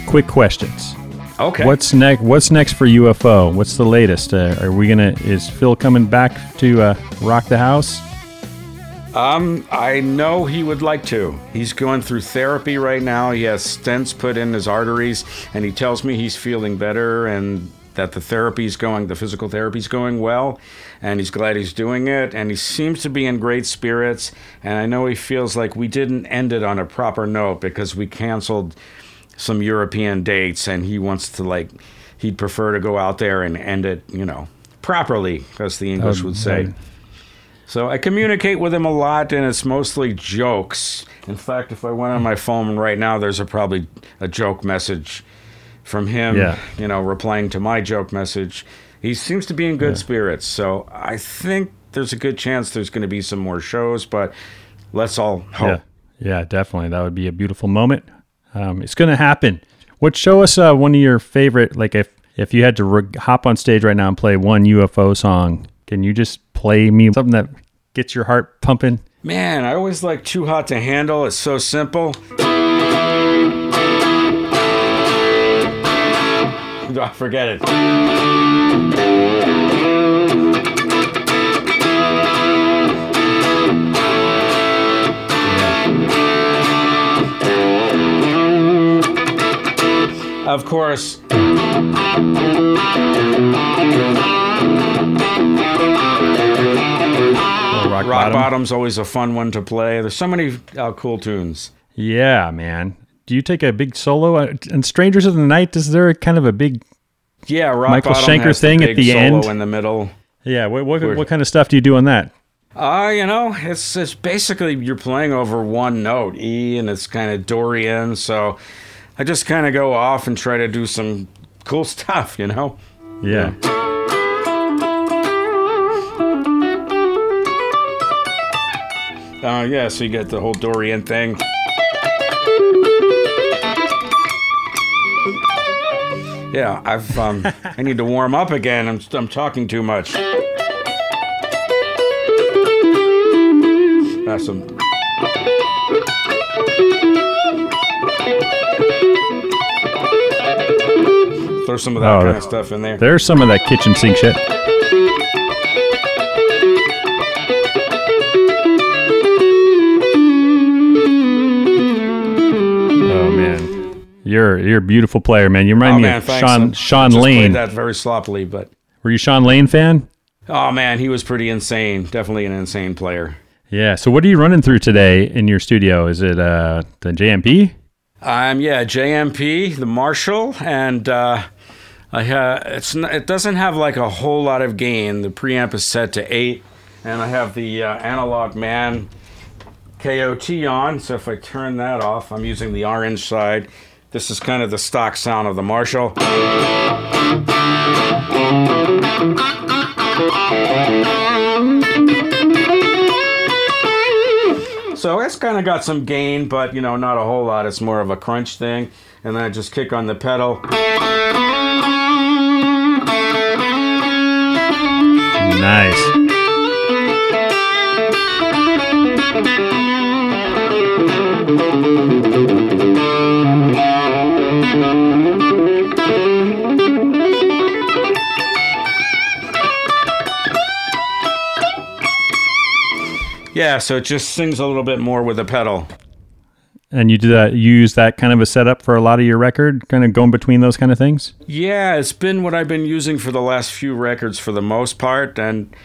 quick questions. Okay. What's next? What's next for UFO? What's the latest? Uh, are we gonna? Is Phil coming back to uh, rock the house? Um, I know he would like to. He's going through therapy right now. He has stents put in his arteries, and he tells me he's feeling better and that the therapy's going, the physical therapy's going well, and he's glad he's doing it. And he seems to be in great spirits. And I know he feels like we didn't end it on a proper note because we canceled some European dates, and he wants to like, he'd prefer to go out there and end it, you know, properly, as the English Um, would say. right. So I communicate with him a lot, and it's mostly jokes. In fact, if I went on my phone right now, there's a probably a joke message from him. Yeah. You know, replying to my joke message. He seems to be in good spirits, so I think there's a good chance there's going to be some more shows. But let's all hope. Yeah, yeah, definitely. That would be a beautiful moment. Um, it's gonna happen. What show us uh, one of your favorite? Like if if you had to re- hop on stage right now and play one UFO song, can you just play me something that gets your heart pumping? Man, I always like Too Hot to Handle. It's so simple. [laughs] Ah, Forget it. Of course. Rock, Rock bottom? Bottom's always a fun one to play. There's so many uh, cool tunes. Yeah, man. Do you take a big solo? Uh, and Strangers of the Night, is there kind of a big? Yeah, Rock Michael Bottom Schenker thing the at the solo end? in the middle. Yeah, what what, Weird. what kind of stuff do you do on that? Uh, you know, it's it's basically you're playing over one note, E, and it's kind of Dorian. So I just kind of go off and try to do some cool [laughs] stuff, you know. Yeah. Uh, yeah, so you get the whole Dorian thing. Yeah, I've um, I need to warm up again. I'm I'm talking too much. That's some. Throw some of that Oh, kind of stuff in there. There's some of that kitchen sink shit. You're you're a beautiful player, man. You remind Oh me man, of thanks. Shawn I Shawn just Lane. Played that very sloppily, but Were you Shawn Lane fan? oh man, he was pretty insane. Definitely an insane player. Yeah. So what are you running through today in your studio? Is it uh, the JMP? Um, yeah, JMP, the Marshall, and uh, I ha- it's n- it doesn't have like a whole lot of gain. The preamp is set to eight, and I have the uh, analog man KOT on. So if I turn that off, I'm using the orange side. This is kind of the stock sound of the Marshall. So it's kind of got some gain, but you know, not a whole lot. It's more of a crunch thing. And then I just kick on the pedal. Nice. Yeah, so it just sings a little bit more with the pedal. And you do that. You use that kind of a setup for a lot of your record, kind of going between those kind of things. Yeah, it's been what I've been using for the last few records for the most part. And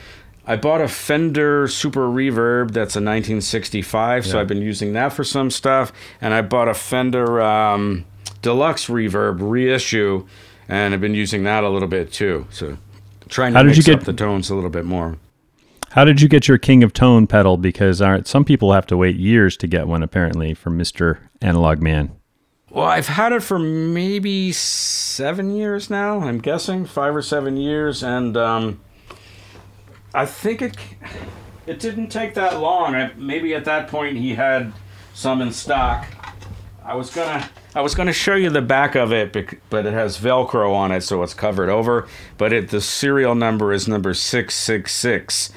I bought a Fender Super Reverb that's a 1965, so I've been using that for some stuff. And I bought a Fender um, Deluxe Reverb reissue, and I've been using that a little bit too. So trying to How did you mix up get- the tones a little bit more. How did you get your King of Tone pedal? Because some people have to wait years to get one, apparently, from Mister Analog Man. Well, I've had it for maybe seven years now. I'm guessing five or seven years, and um, I think it it didn't take that long. I, maybe at that point he had some in stock. I was gonna I was gonna show you the back of it, but it has Velcro on it, so it's covered over. But it the serial number is number six six six.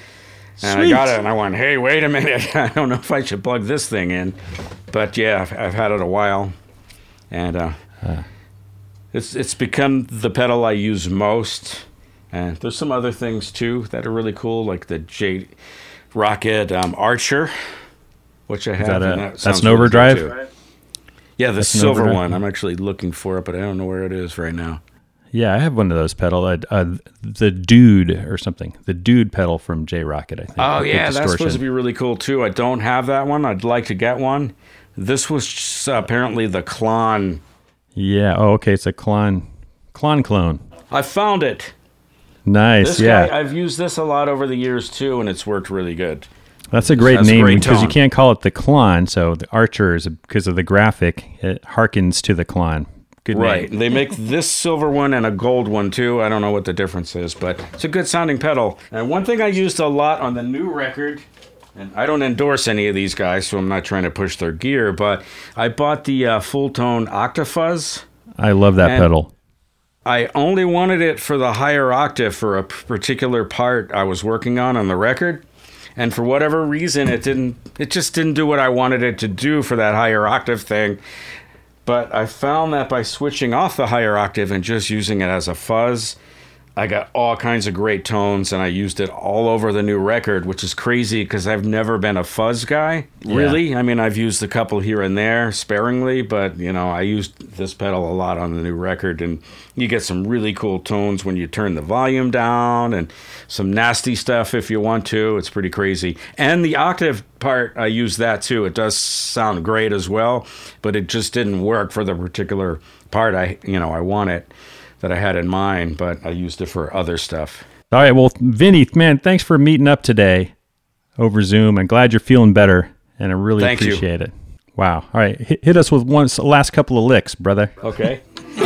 And I got it, and I went, "Hey, wait a minute! [laughs] I don't know if I should plug this thing in." But yeah, I've, I've had it a while, and uh, it's it's become the pedal I use most. And there's some other things too that are really cool, like the J Rockett um, Archer, which I have. that a- that that's an overdrive? too. Yeah, the That's silver one. I'm actually looking for it, but I don't know where it is right now. Yeah, I have one of those pedal. Uh, uh, the Dude or something. The Dude pedal from J Rockett, I think. Oh with yeah, that's supposed to be really cool too. I don't have that one. I'd like to get one. This was just, uh, apparently the Klon. Yeah. Oh, okay. It's a clone, clone clone. I found it. Nice. This yeah. guy, I've used this a lot over the years too, and it's worked really good. That's a great a name great because you can't call it the Klon. So the Archer is because of the graphic. It harkens to the Klon. Good Right. name. They make this silver one and a gold one too. I don't know what the difference is, but it's a good sounding pedal. And one thing I used a lot on the new record, and I don't endorse any of these guys, so I'm not trying to push their gear, but I bought the uh, Fulltone Octafuzz. I love that pedal. I only wanted it for the higher octave for a particular part I was working on on the record. And for whatever reason, it didn't. It just didn't do what I wanted it to do for that higher octave thing. But I found that by switching off the higher octave and just using it as a fuzz, I got all kinds of great tones, and I used it all over the new record, which is crazy because I've never been a fuzz guy. Really, I mean, I've used a couple here and there sparingly, but you know, I used this pedal a lot on the new record, and you get some really cool tones when you turn the volume down, and some nasty stuff if you want to. It's pretty crazy. And the octave part, I use that too. It does sound great as well, but it just didn't work for the particular part I, you know, I want it that I had in mind, but I used it for other stuff. All right. Well, Vinnie, man, thanks for meeting up today over Zoom. I'm glad you're feeling better, and I really Thank you. appreciate it. Wow. All right. Hit, hit us with one last couple of licks, brother. Okay. [laughs]